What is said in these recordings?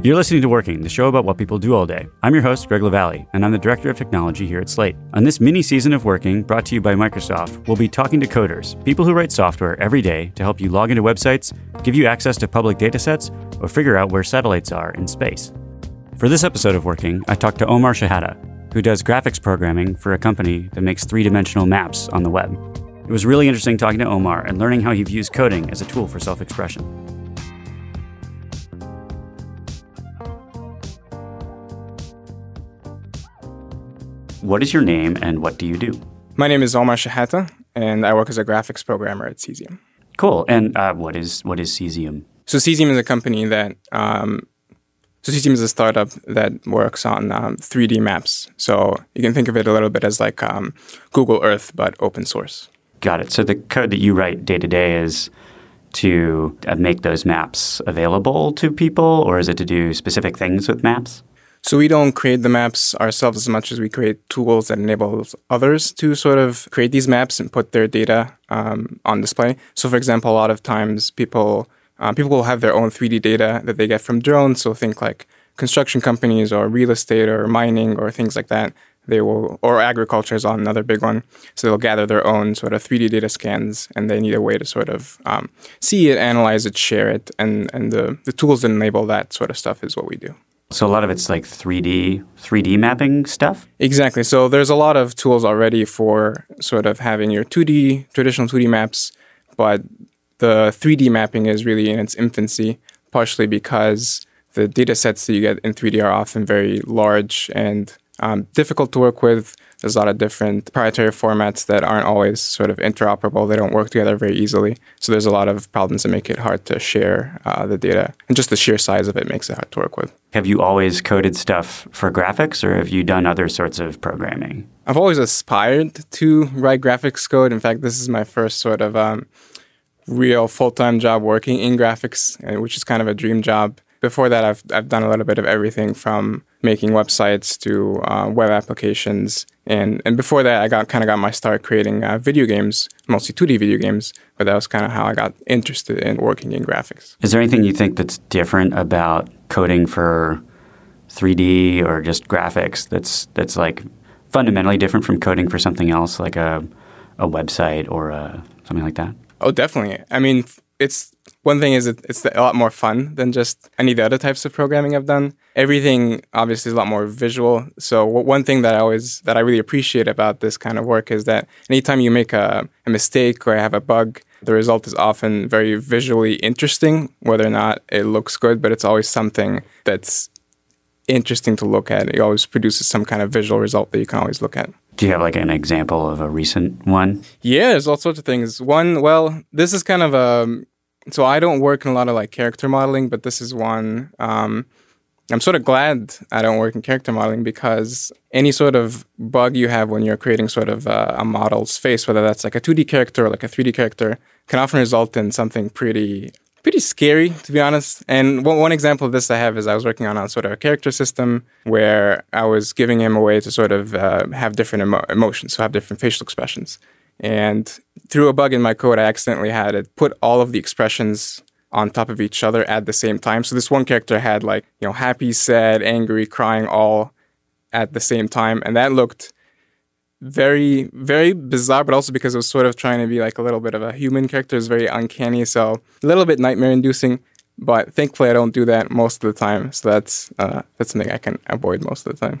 You're listening to Working, the show about what people do all day. I'm your host, Greg Lavallee, and I'm the Director of Technology here at Slate. On this mini season of Working, brought to you by Microsoft, we'll be talking to coders, people who write software every day to help you log into websites, give you access to public datasets, or figure out where satellites are in space. For this episode of Working, I talked to Omar Shehata, who does graphics programming for a company that makes three dimensional maps on the web. It was really interesting talking to Omar and learning how he views coding as a tool for self expression. What is your name and what do you do? My name is Omar Shehata, and I work as a graphics programmer at Cesium. Cool. And uh, what is what is Cesium? So Cesium is a company that um, so Cesium is a startup that works on um, 3D maps. So you can think of it a little bit as like um, Google Earth, but open source. Got it. So the code that you write day to day is to uh, make those maps available to people, or is it to do specific things with maps? So we don't create the maps ourselves as much as we create tools that enable others to sort of create these maps and put their data um, on display. So, for example, a lot of times people uh, people will have their own 3D data that they get from drones. So think like construction companies or real estate or mining or things like that. They will, or agriculture is on another big one. So they'll gather their own sort of 3D data scans, and they need a way to sort of um, see it, analyze it, share it, and and the the tools that enable that sort of stuff is what we do. So a lot of it's like 3D 3D mapping stuff. Exactly. So there's a lot of tools already for sort of having your 2D traditional 2D maps, but the 3D mapping is really in its infancy, partially because the data sets that you get in 3D are often very large and um, difficult to work with. There's a lot of different proprietary formats that aren't always sort of interoperable. They don't work together very easily. So there's a lot of problems that make it hard to share uh, the data. And just the sheer size of it makes it hard to work with. Have you always coded stuff for graphics or have you done other sorts of programming? I've always aspired to write graphics code. In fact, this is my first sort of um, real full time job working in graphics, uh, which is kind of a dream job before that, I've, I've done a little bit of everything from making websites to uh, web applications. And, and before that, I got kind of got my start creating uh, video games, mostly 2D video games. But that was kind of how I got interested in working in graphics. Is there anything you think that's different about coding for 3D or just graphics that's that's like fundamentally different from coding for something else, like a a website or a, uh, something like that? Oh, definitely. I mean, it's one thing is it, it's a lot more fun than just any of the other types of programming I've done. Everything obviously is a lot more visual. So one thing that I always that I really appreciate about this kind of work is that anytime you make a, a mistake or have a bug, the result is often very visually interesting, whether or not it looks good, but it's always something that's interesting to look at. It always produces some kind of visual result that you can always look at. Do you have like an example of a recent one? Yeah, there's all sorts of things. One, well, this is kind of a so I don't work in a lot of like character modeling, but this is one. Um, I'm sort of glad I don't work in character modeling because any sort of bug you have when you're creating sort of a, a model's face, whether that's like a 2D character or like a 3D character, can often result in something pretty pretty scary to be honest. And one, one example of this I have is I was working on a sort of a character system where I was giving him a way to sort of uh, have different emo- emotions, so have different facial expressions. And through a bug in my code, I accidentally had it put all of the expressions on top of each other at the same time. So this one character had like, you know, happy, sad, angry, crying all at the same time. And that looked very, very bizarre, but also because it was sort of trying to be like a little bit of a human character. Was very uncanny. So a little bit nightmare inducing. But thankfully I don't do that most of the time. So that's uh, that's something I can avoid most of the time.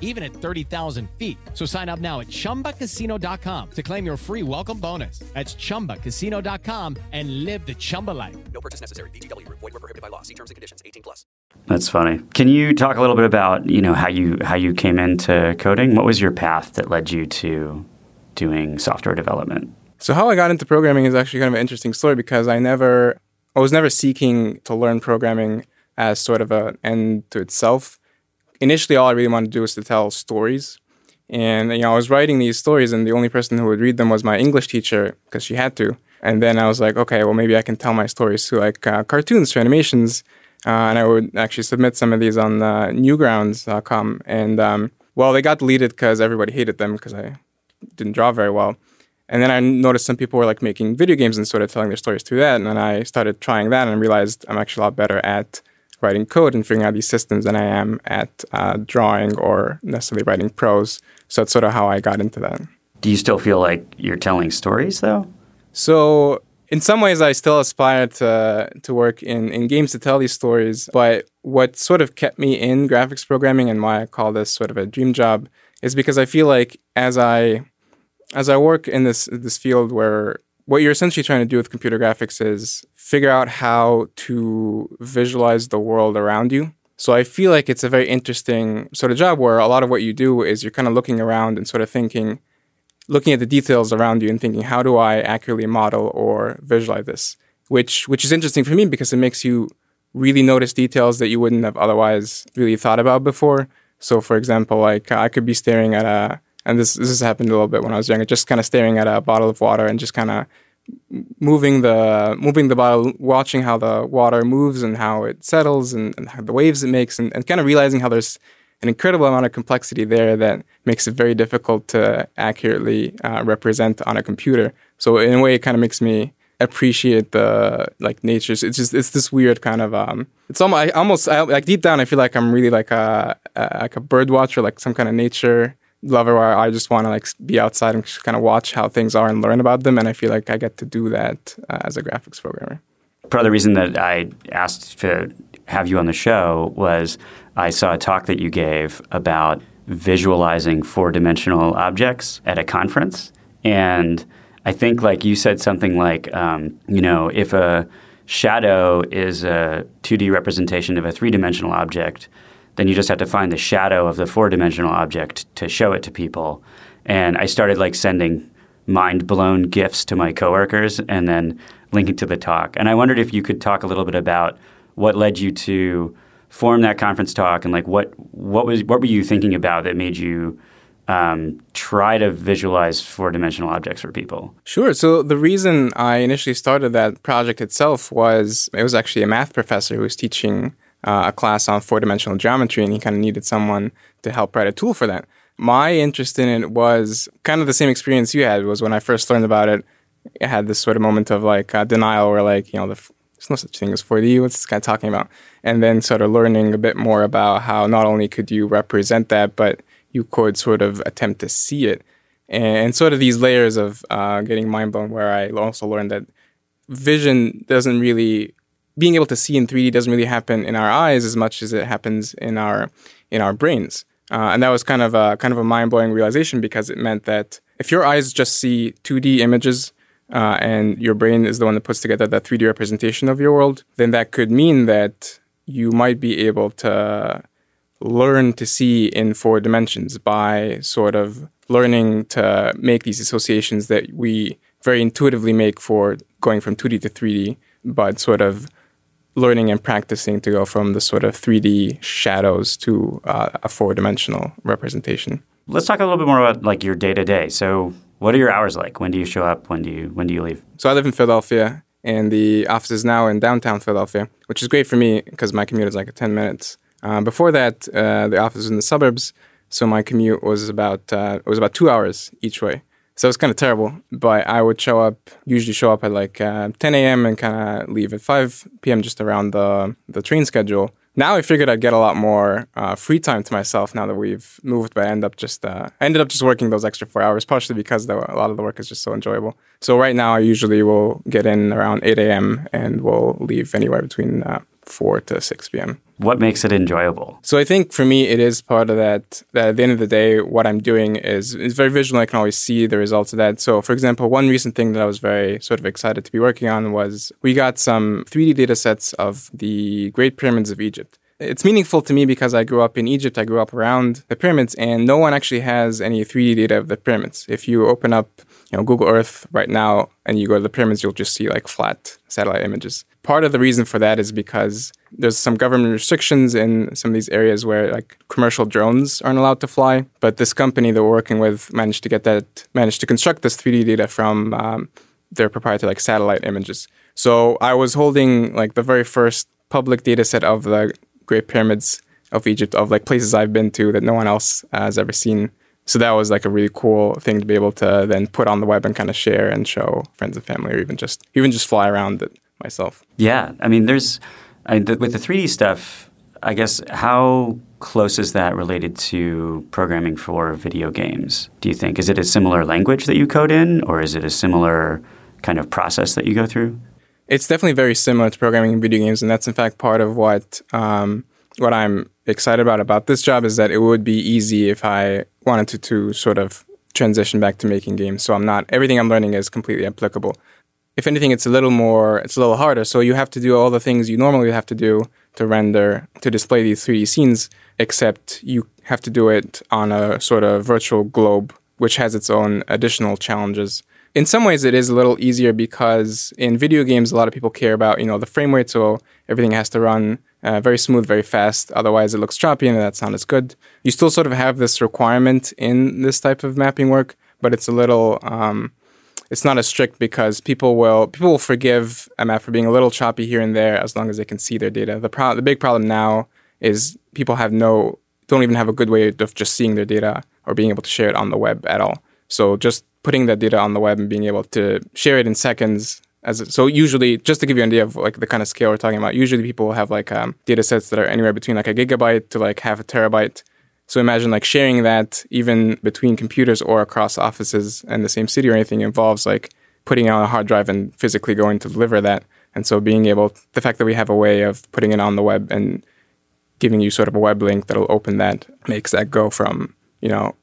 even at 30,000 feet. So sign up now at chumbacasino.com to claim your free welcome bonus. That's chumbacasino.com and live the Chumba life. No purchase necessary. VGW, void, were prohibited by law. See terms and conditions 18 plus. That's funny. Can you talk a little bit about, you know, how you how you came into coding? What was your path that led you to doing software development? So how I got into programming is actually kind of an interesting story because I never I was never seeking to learn programming as sort of an end to itself. Initially all I really wanted to do was to tell stories. And you know, I was writing these stories and the only person who would read them was my English teacher because she had to. And then I was like, okay, well, maybe I can tell my stories through like uh, cartoons, through animations. Uh, and I would actually submit some of these on uh, newgrounds.com. And um, well, they got deleted because everybody hated them because I didn't draw very well. And then I noticed some people were like making video games and sort of telling their stories through that. And then I started trying that and realized I'm actually a lot better at writing code and figuring out these systems than I am at uh, drawing or necessarily writing prose. So that's sort of how I got into that. Do you still feel like you're telling stories though? So in some ways, I still aspire to to work in in games to tell these stories. But what sort of kept me in graphics programming and why I call this sort of a dream job is because I feel like as I as I work in this this field where what you're essentially trying to do with computer graphics is figure out how to visualize the world around you. So I feel like it's a very interesting sort of job where a lot of what you do is you're kind of looking around and sort of thinking, looking at the details around you and thinking, how do I accurately model or visualize this? Which which is interesting for me because it makes you really notice details that you wouldn't have otherwise really thought about before. So, for example, like I could be staring at a, and this this has happened a little bit when I was younger, just kind of staring at a bottle of water and just kind of moving the moving the bottle, watching how the water moves and how it settles and, and the waves it makes, and, and kind of realizing how there's an incredible amount of complexity there that makes it very difficult to accurately uh, represent on a computer. So in a way, it kind of makes me appreciate the like nature. It's just it's this weird kind of um. It's almost I almost I, like deep down I feel like I'm really like a, a like a bird watcher, like some kind of nature lover where I just want to like be outside and kind of watch how things are and learn about them. And I feel like I get to do that uh, as a graphics programmer. Part of the reason that I asked to have you on the show was I saw a talk that you gave about visualizing four dimensional objects at a conference. And I think like you said something like, um, you know, if a shadow is a 2D representation of a three dimensional object, then you just have to find the shadow of the four dimensional object to show it to people. And I started like sending mind blown gifts to my coworkers and then linking to the talk. And I wondered if you could talk a little bit about what led you to form that conference talk and like what what was what were you thinking about that made you um, try to visualize four dimensional objects for people? Sure. So the reason I initially started that project itself was it was actually a math professor who was teaching uh, a class on four dimensional geometry, and he kind of needed someone to help write a tool for that. My interest in it was kind of the same experience you had. Was when I first learned about it, I had this sort of moment of like uh, denial, where like you know the there's no such thing as 4D. What's this guy talking about? And then sort of learning a bit more about how not only could you represent that, but you could sort of attempt to see it. And sort of these layers of uh, getting mind blown, where I also learned that vision doesn't really, being able to see in 3D doesn't really happen in our eyes as much as it happens in our in our brains. Uh, and that was kind of a kind of a mind blowing realization because it meant that if your eyes just see 2D images uh, and your brain is the one that puts together that 3D representation of your world, then that could mean that you might be able to learn to see in four dimensions by sort of learning to make these associations that we very intuitively make for going from 2D to 3D, but sort of learning and practicing to go from the sort of 3D shadows to uh, a four dimensional representation. Let's talk a little bit more about like your day to day. So, what are your hours like? When do you show up? When do you when do you leave? So I live in Philadelphia, and the office is now in downtown Philadelphia, which is great for me because my commute is like 10 minutes. Uh, before that, uh, the office was in the suburbs, so my commute was about uh, it was about two hours each way. So it was kind of terrible. But I would show up, usually show up at like uh, 10 a.m. and kind of leave at 5 p.m. just around the the train schedule. Now I figured I'd get a lot more uh, free time to myself now that we've moved, but I end up just uh, I ended up just working those extra four hours, partially because the, a lot of the work is just so enjoyable. So right now I usually will get in around 8 a.m. and will leave anywhere between 4 to 6 p.m. What makes it enjoyable? So I think for me, it is part of that. That at the end of the day, what I'm doing is is very visual. I can always see the results of that. So, for example, one recent thing that I was very sort of excited to be working on was we got some 3D data sets of the Great Pyramids of Egypt. It's meaningful to me because I grew up in Egypt. I grew up around the pyramids, and no one actually has any 3D data of the pyramids. If you open up you know Google Earth right now and you go to the pyramids, you'll just see like flat satellite images. Part of the reason for that is because there's some government restrictions in some of these areas where like commercial drones aren't allowed to fly. But this company that we're working with managed to get that managed to construct this 3D data from um, their proprietary like satellite images. So I was holding like the very first public data set of the Great Pyramids of Egypt, of like places I've been to that no one else has ever seen. So that was like a really cool thing to be able to then put on the web and kind of share and show friends and family, or even just even just fly around it myself. Yeah, I mean, there's I, the, with the 3D stuff. I guess how close is that related to programming for video games? Do you think is it a similar language that you code in, or is it a similar kind of process that you go through? It's definitely very similar to programming in video games, and that's in fact part of what um, what I'm excited about about this job is that it would be easy if I wanted to, to sort of transition back to making games. So I'm not everything I'm learning is completely applicable. If anything, it's a little more, it's a little harder. So you have to do all the things you normally have to do to render, to display these 3D scenes, except you have to do it on a sort of virtual globe, which has its own additional challenges. In some ways, it is a little easier because in video games, a lot of people care about, you know, the frame rate, so everything has to run uh, very smooth, very fast. Otherwise, it looks choppy and that's not as good. You still sort of have this requirement in this type of mapping work, but it's a little, um, it's not as strict because people will people will forgive a map for being a little choppy here and there as long as they can see their data. The pro- the big problem now is people have no don't even have a good way of just seeing their data or being able to share it on the web at all. So just putting that data on the web and being able to share it in seconds as so usually just to give you an idea of like the kind of scale we're talking about usually people have like um, data sets that are anywhere between like a gigabyte to like half a terabyte so imagine like sharing that even between computers or across offices in the same city or anything involves like putting it on a hard drive and physically going to deliver that. And so being able, the fact that we have a way of putting it on the web and giving you sort of a web link that'll open that makes that go from, you know,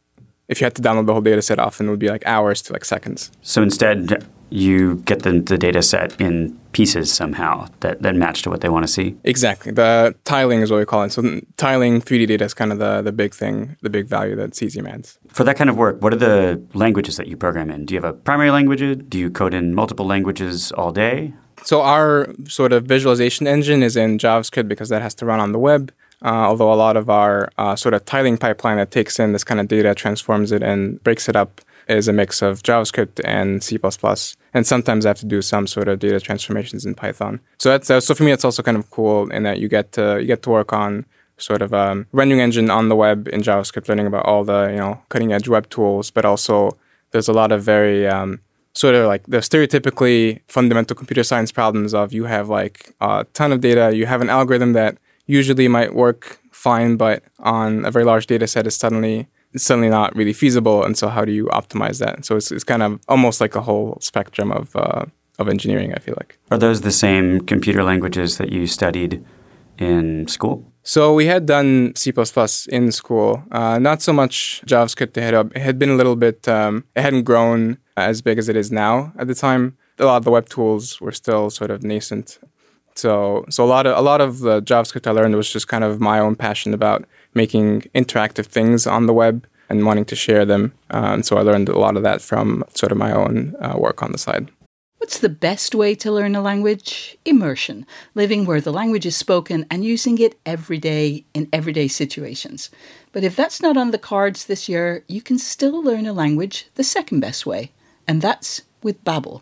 if you had to download the whole data set often it would be like hours to like seconds. So instead, you get the, the data set in pieces somehow that, that match to what they want to see. Exactly. The tiling is what we call it. So tiling 3D data is kind of the, the big thing, the big value that Cesium adds. For that kind of work, what are the languages that you program in? Do you have a primary language? Do you code in multiple languages all day? So our sort of visualization engine is in JavaScript because that has to run on the web. Uh, although a lot of our uh, sort of tiling pipeline that takes in this kind of data, transforms it, and breaks it up is a mix of JavaScript and C++. And sometimes I have to do some sort of data transformations in Python. So that's uh, so for me, it's also kind of cool in that you get to you get to work on sort of a um, rendering engine on the web in JavaScript, learning about all the you know cutting edge web tools, but also there's a lot of very um, sort of like the stereotypically fundamental computer science problems of you have like a ton of data, you have an algorithm that usually might work fine, but on a very large data set is suddenly suddenly not really feasible. And so, how do you optimize that? So it's, it's kind of almost like a whole spectrum of uh, of engineering. I feel like. Are those the same computer languages that you studied in school? So we had done C++ in school, uh, not so much JavaScript. It had, it had been a little bit. Um, it hadn't grown as big as it is now at the time. A lot of the web tools were still sort of nascent. So, so a lot of a lot of the JavaScript I learned was just kind of my own passion about making interactive things on the web and wanting to share them. And so I learned a lot of that from sort of my own uh, work on the side. What's the best way to learn a language? Immersion, living where the language is spoken and using it every day in everyday situations. But if that's not on the cards this year, you can still learn a language the second best way, and that's with Babbel.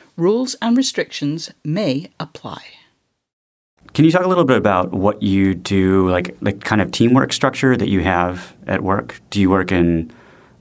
Rules and restrictions may apply. Can you talk a little bit about what you do, like the kind of teamwork structure that you have at work? Do you work in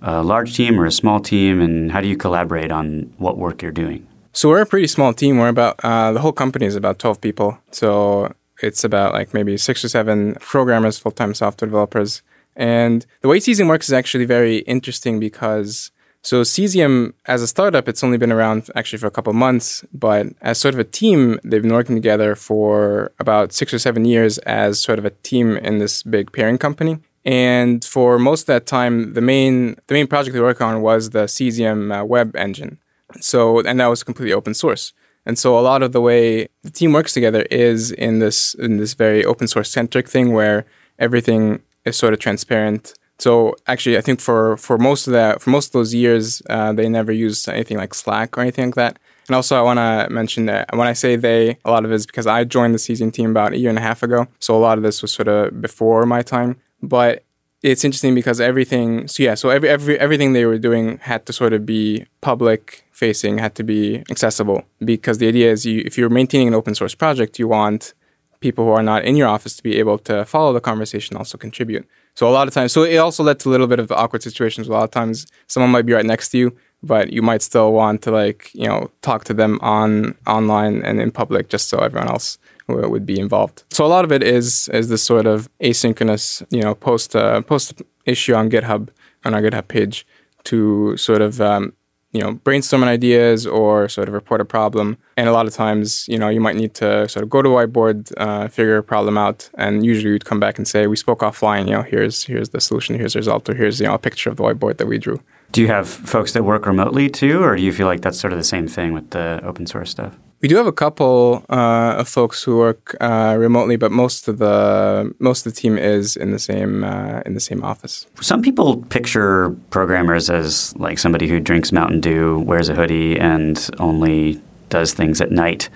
a large team or a small team, and how do you collaborate on what work you're doing? So we're a pretty small team. We're about uh, the whole company is about twelve people. So it's about like maybe six or seven programmers, full time software developers. And the way Cesium works is actually very interesting because so Cesium, as a startup, it's only been around actually for a couple months, but as sort of a team, they've been working together for about six or seven years as sort of a team in this big parent company. And for most of that time, the main the main project they work on was the Cesium uh, web engine. So and that was completely open source. And so a lot of the way the team works together is in this in this very open source centric thing where everything is sort of transparent so actually, I think for for most of that, for most of those years, uh, they never used anything like Slack or anything like that. And also, I want to mention that when I say they, a lot of it is because I joined the Cesium team about a year and a half ago. So a lot of this was sort of before my time. But it's interesting because everything, so yeah, so every, every everything they were doing had to sort of be public facing, had to be accessible. Because the idea is, you, if you're maintaining an open source project, you want people who are not in your office to be able to follow the conversation, also contribute. So a lot of times, so it also led to a little bit of awkward situations. A lot of times, someone might be right next to you, but you might still want to like you know talk to them on online and in public, just so everyone else would be involved. So a lot of it is is this sort of asynchronous, you know, post uh, post issue on GitHub on our GitHub page to sort of um, you know, brainstorming ideas or sort of report a problem. And a lot of times, you know, you might need to sort of go to a whiteboard, uh, figure a problem out, and usually you'd come back and say, "We spoke offline. You know, here's here's the solution, here's the result, or here's you know a picture of the whiteboard that we drew." Do you have folks that work remotely too, or do you feel like that's sort of the same thing with the open source stuff? We do have a couple uh, of folks who work uh, remotely, but most of the most of the team is in the same uh, in the same office. Some people picture programmers as like somebody who drinks Mountain Dew, wears a hoodie, and only does things at night.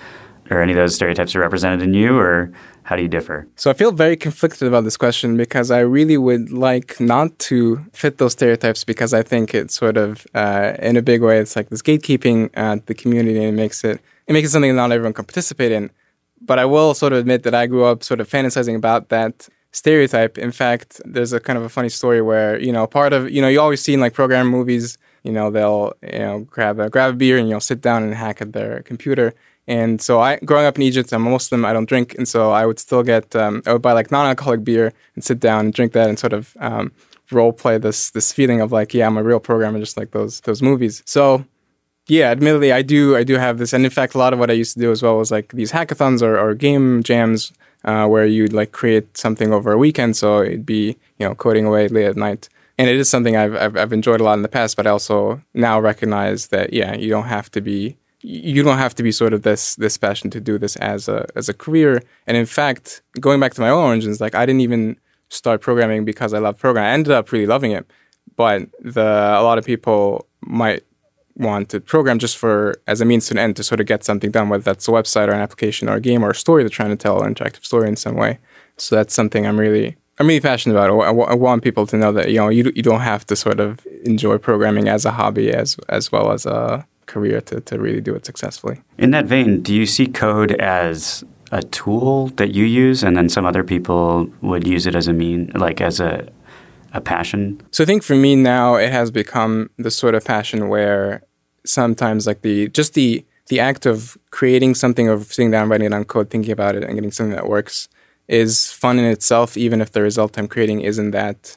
Are any of those stereotypes represented in you, or how do you differ? So I feel very conflicted about this question because I really would like not to fit those stereotypes because I think it's sort of, uh, in a big way, it's like this gatekeeping at the community and it makes it it makes it something that not everyone can participate in. But I will sort of admit that I grew up sort of fantasizing about that stereotype. In fact, there's a kind of a funny story where, you know, part of, you know, you always see in like program movies, you know, they'll, you know, grab a, grab a beer and, you'll sit down and hack at their computer. And so I, growing up in Egypt, I'm a Muslim, I don't drink. And so I would still get, um, I would buy like non-alcoholic beer and sit down and drink that and sort of, um, role play this, this feeling of like, yeah, I'm a real programmer, just like those, those movies. So yeah, admittedly, I do. I do have this, and in fact, a lot of what I used to do as well was like these hackathons or, or game jams, uh, where you'd like create something over a weekend. So it'd be you know coding away late at night, and it is something I've, I've I've enjoyed a lot in the past. But I also now recognize that yeah, you don't have to be you don't have to be sort of this this passion to do this as a as a career. And in fact, going back to my own origins, like I didn't even start programming because I love programming. I ended up really loving it, but the a lot of people might want to program just for as a means to an end to sort of get something done, whether that's a website or an application or a game or a story they're trying to tell, an interactive story in some way. So that's something I'm really I'm really passionate about. I, I want people to know that you know you you don't have to sort of enjoy programming as a hobby as as well as a career to to really do it successfully. In that vein, do you see code as a tool that you use, and then some other people would use it as a mean, like as a a passion? So I think for me now it has become the sort of passion where sometimes like the just the the act of creating something of sitting down writing it on code thinking about it and getting something that works is fun in itself even if the result i'm creating isn't that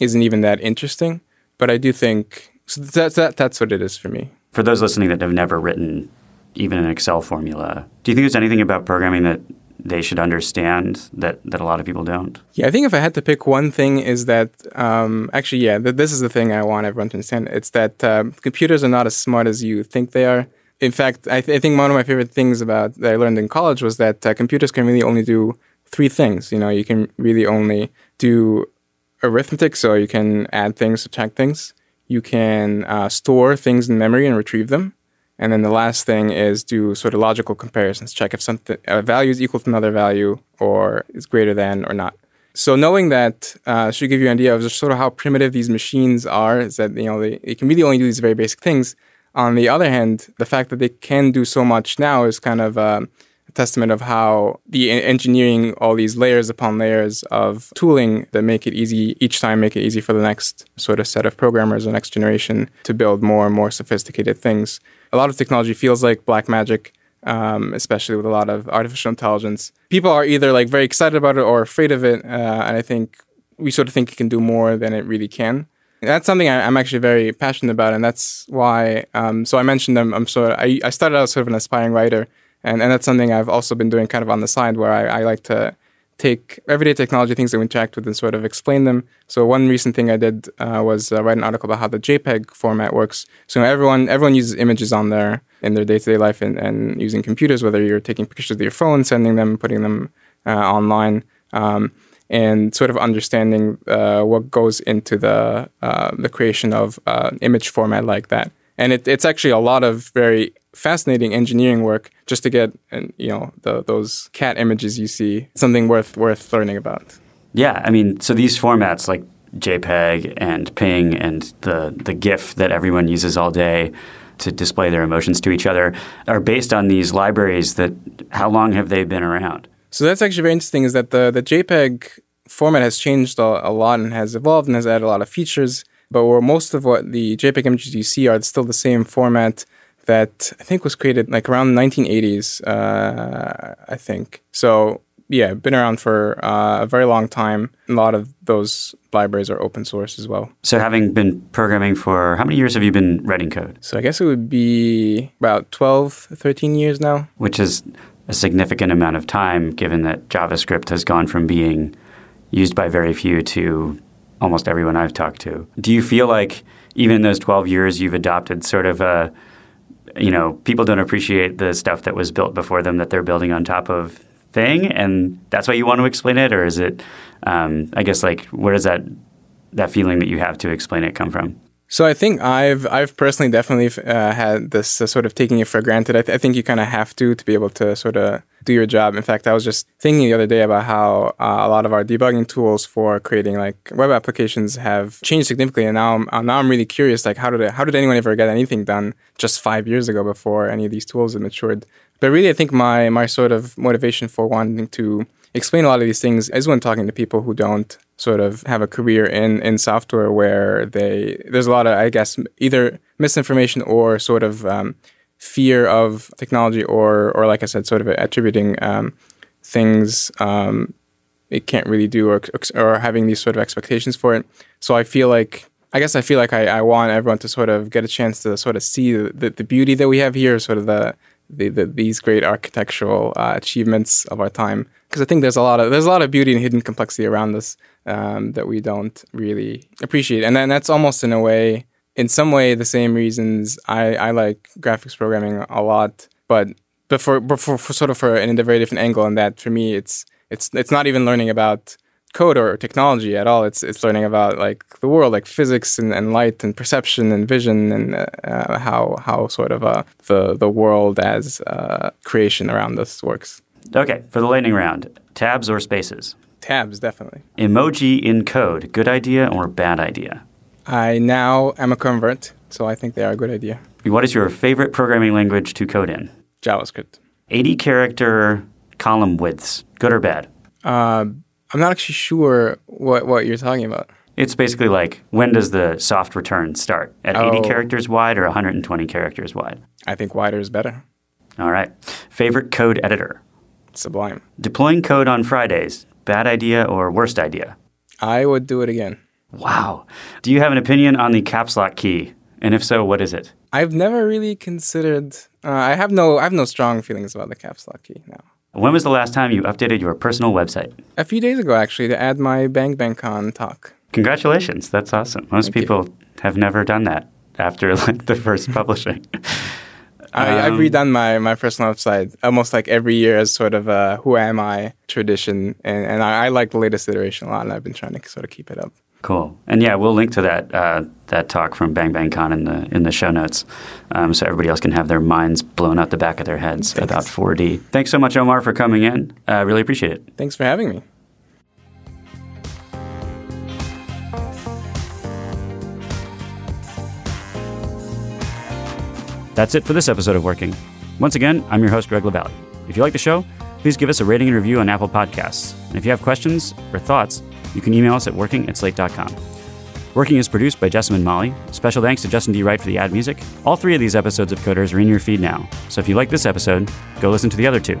isn't even that interesting but i do think so that's that, that's what it is for me for those listening that have never written even an excel formula do you think there's anything about programming that they should understand that, that a lot of people don't? Yeah, I think if I had to pick one thing, is that um, actually, yeah, th- this is the thing I want everyone to understand. It's that uh, computers are not as smart as you think they are. In fact, I, th- I, think one of my favorite things about that I learned in college was that uh, computers can really only do three things. You know, you can really only do arithmetic, so you can add things, subtract things. You can uh, store things in memory and retrieve them. And then the last thing is do sort of logical comparisons, check if something a value is equal to another value or is greater than or not. So knowing that uh, should give you an idea of just sort of how primitive these machines are. Is that you know they, they can really only do these very basic things. On the other hand, the fact that they can do so much now is kind of um, a testament of how the engineering all these layers upon layers of tooling that make it easy each time make it easy for the next sort of set of programmers or next generation to build more and more sophisticated things. A lot of technology feels like black magic um, especially with a lot of artificial intelligence. People are either like very excited about it or afraid of it, uh, and I think we sort of think it can do more than it really can. That's something I, am actually very passionate about, and that's why. Um, so I mentioned them. I'm sort of, I, I started out sort of an aspiring writer, and, and that's something I've also been doing kind of on the side, where I, I like to take everyday technology things that we interact with and sort of explain them. So one recent thing I did uh, was uh, write an article about how the JPEG format works. So everyone everyone uses images on their in their day to day life and, and using computers, whether you're taking pictures with your phone, sending them, putting them uh, online. Um, and sort of understanding uh, what goes into the uh, the creation of uh, image format like that, and it, it's actually a lot of very fascinating engineering work just to get and you know the, those cat images you see something worth worth learning about. Yeah, I mean, so these formats like JPEG and PNG and the the GIF that everyone uses all day to display their emotions to each other are based on these libraries that how long have they been around? So that's actually very interesting is that the the JPEG format has changed a, a lot and has evolved and has added a lot of features. But where most of what the JPEG images you see are still the same format that I think was created like around the 1980s, uh, I think. So yeah, been around for uh, a very long time. A lot of those libraries are open source as well. So having been programming for how many years have you been writing code? So I guess it would be about 12, 13 years now. Which is a significant amount of time given that JavaScript has gone from being used by very few to almost everyone I've talked to. Do you feel like even in those 12 years you've adopted sort of a you know, people don't appreciate the stuff that was built before them that they're building on top of thing, and that's why you want to explain it, or is it? Um, I guess like where does that that feeling that you have to explain it come from? So I think I've I've personally definitely uh, had this uh, sort of taking it for granted. I, th- I think you kind of have to to be able to sort of do your job. In fact, I was just thinking the other day about how uh, a lot of our debugging tools for creating like web applications have changed significantly, and now I'm, uh, now I'm really curious. Like, how did it, how did anyone ever get anything done just five years ago before any of these tools had matured? But really, I think my my sort of motivation for wanting to explain a lot of these things is when talking to people who don't sort of have a career in in software where they there's a lot of I guess either misinformation or sort of um, fear of technology or or like I said sort of attributing um, things um, it can't really do or or having these sort of expectations for it. So I feel like I guess I feel like I, I want everyone to sort of get a chance to sort of see the, the beauty that we have here, sort of the, the, the these great architectural uh, achievements of our time. Because I think there's a lot of there's a lot of beauty and hidden complexity around us um, that we don't really appreciate. And then that's almost in a way, in some way, the same reasons I, I like graphics programming a lot, but but for, but for, for sort of for in a very different angle. And that for me, it's it's it's not even learning about code or technology at all. It's it's learning about like the world, like physics and, and light and perception and vision and uh, uh, how how sort of uh, the the world as uh, creation around us works. Okay, for the lightning round, tabs or spaces? Tabs, definitely. Emoji in code, good idea or bad idea? I now am a convert, so I think they are a good idea. What is your favorite programming language to code in? JavaScript. 80 character column widths, good or bad? Uh, I'm not actually sure what, what you're talking about. It's basically like when does the soft return start? At Oh. 80 characters wide or 120 characters wide? I think wider is better. All right. Favorite code editor? Sublime. Deploying code on Fridays, bad idea or worst idea? I would do it again. Wow. Do you have an opinion on the caps lock key? And if so, what is it? I've never really considered. Uh, I have no. I have no strong feelings about the caps lock key now. When was the last time you updated your personal website? A few days ago, actually, to add my Bang Bang Con talk. Congratulations. That's awesome. Most Thank you. people have never done that after like the first publishing. I, I've Um, redone my, my personal website almost like every year as sort of a who am I tradition, and, and I, I like the latest iteration a lot, and I've been trying to sort of keep it up. Cool. And yeah, we'll link to that uh, that talk from Bang Bang Con in the in the show notes, um, so everybody else can have their minds blown out the back of their heads Thanks. about 4D. Thanks so much, Omar, for coming in. I uh, really appreciate it. Thanks for having me. That's it for this episode of Working. Once again, I'm your host, Greg Lavallee. If you like the show, please give us a rating and review on Apple Podcasts. And if you have questions or thoughts, you can email us at working at slate.com. Working is produced by Jessamine Molly. Special thanks to Justin D. Wright for the ad music. All three of these episodes of Coders are in your feed now. So if you like this episode, go listen to the other two.